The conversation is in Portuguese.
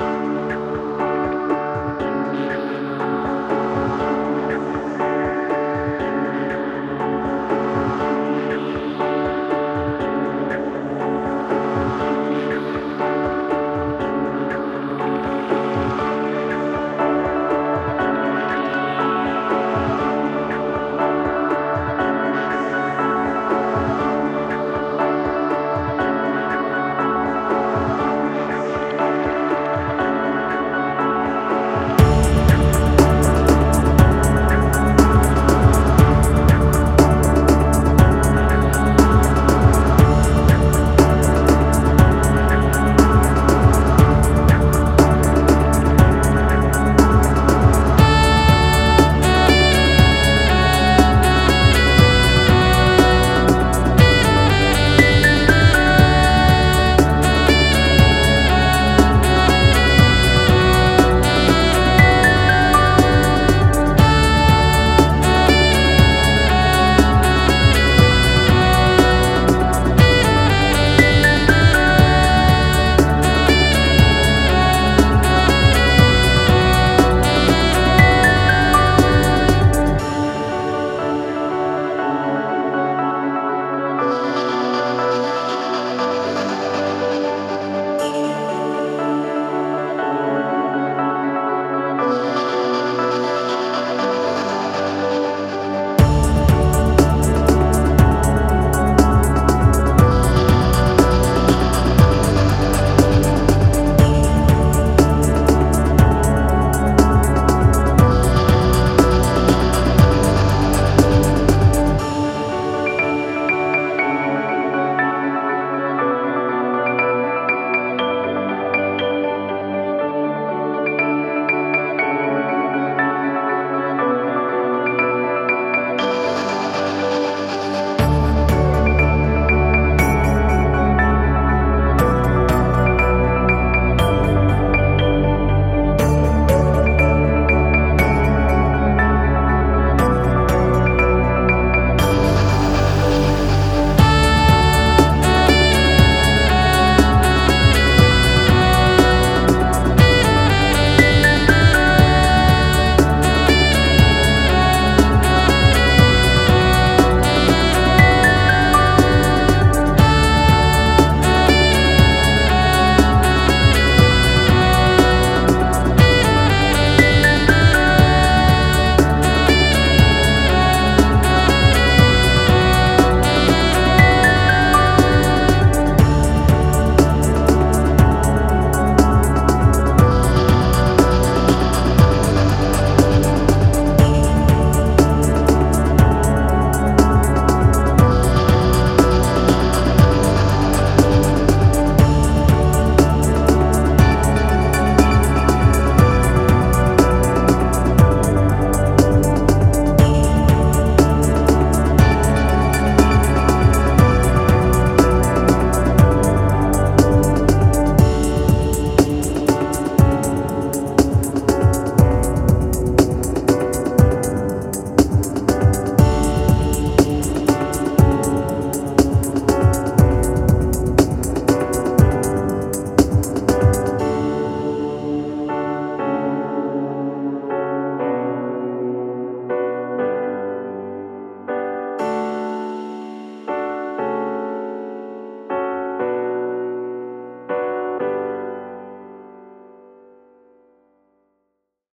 Música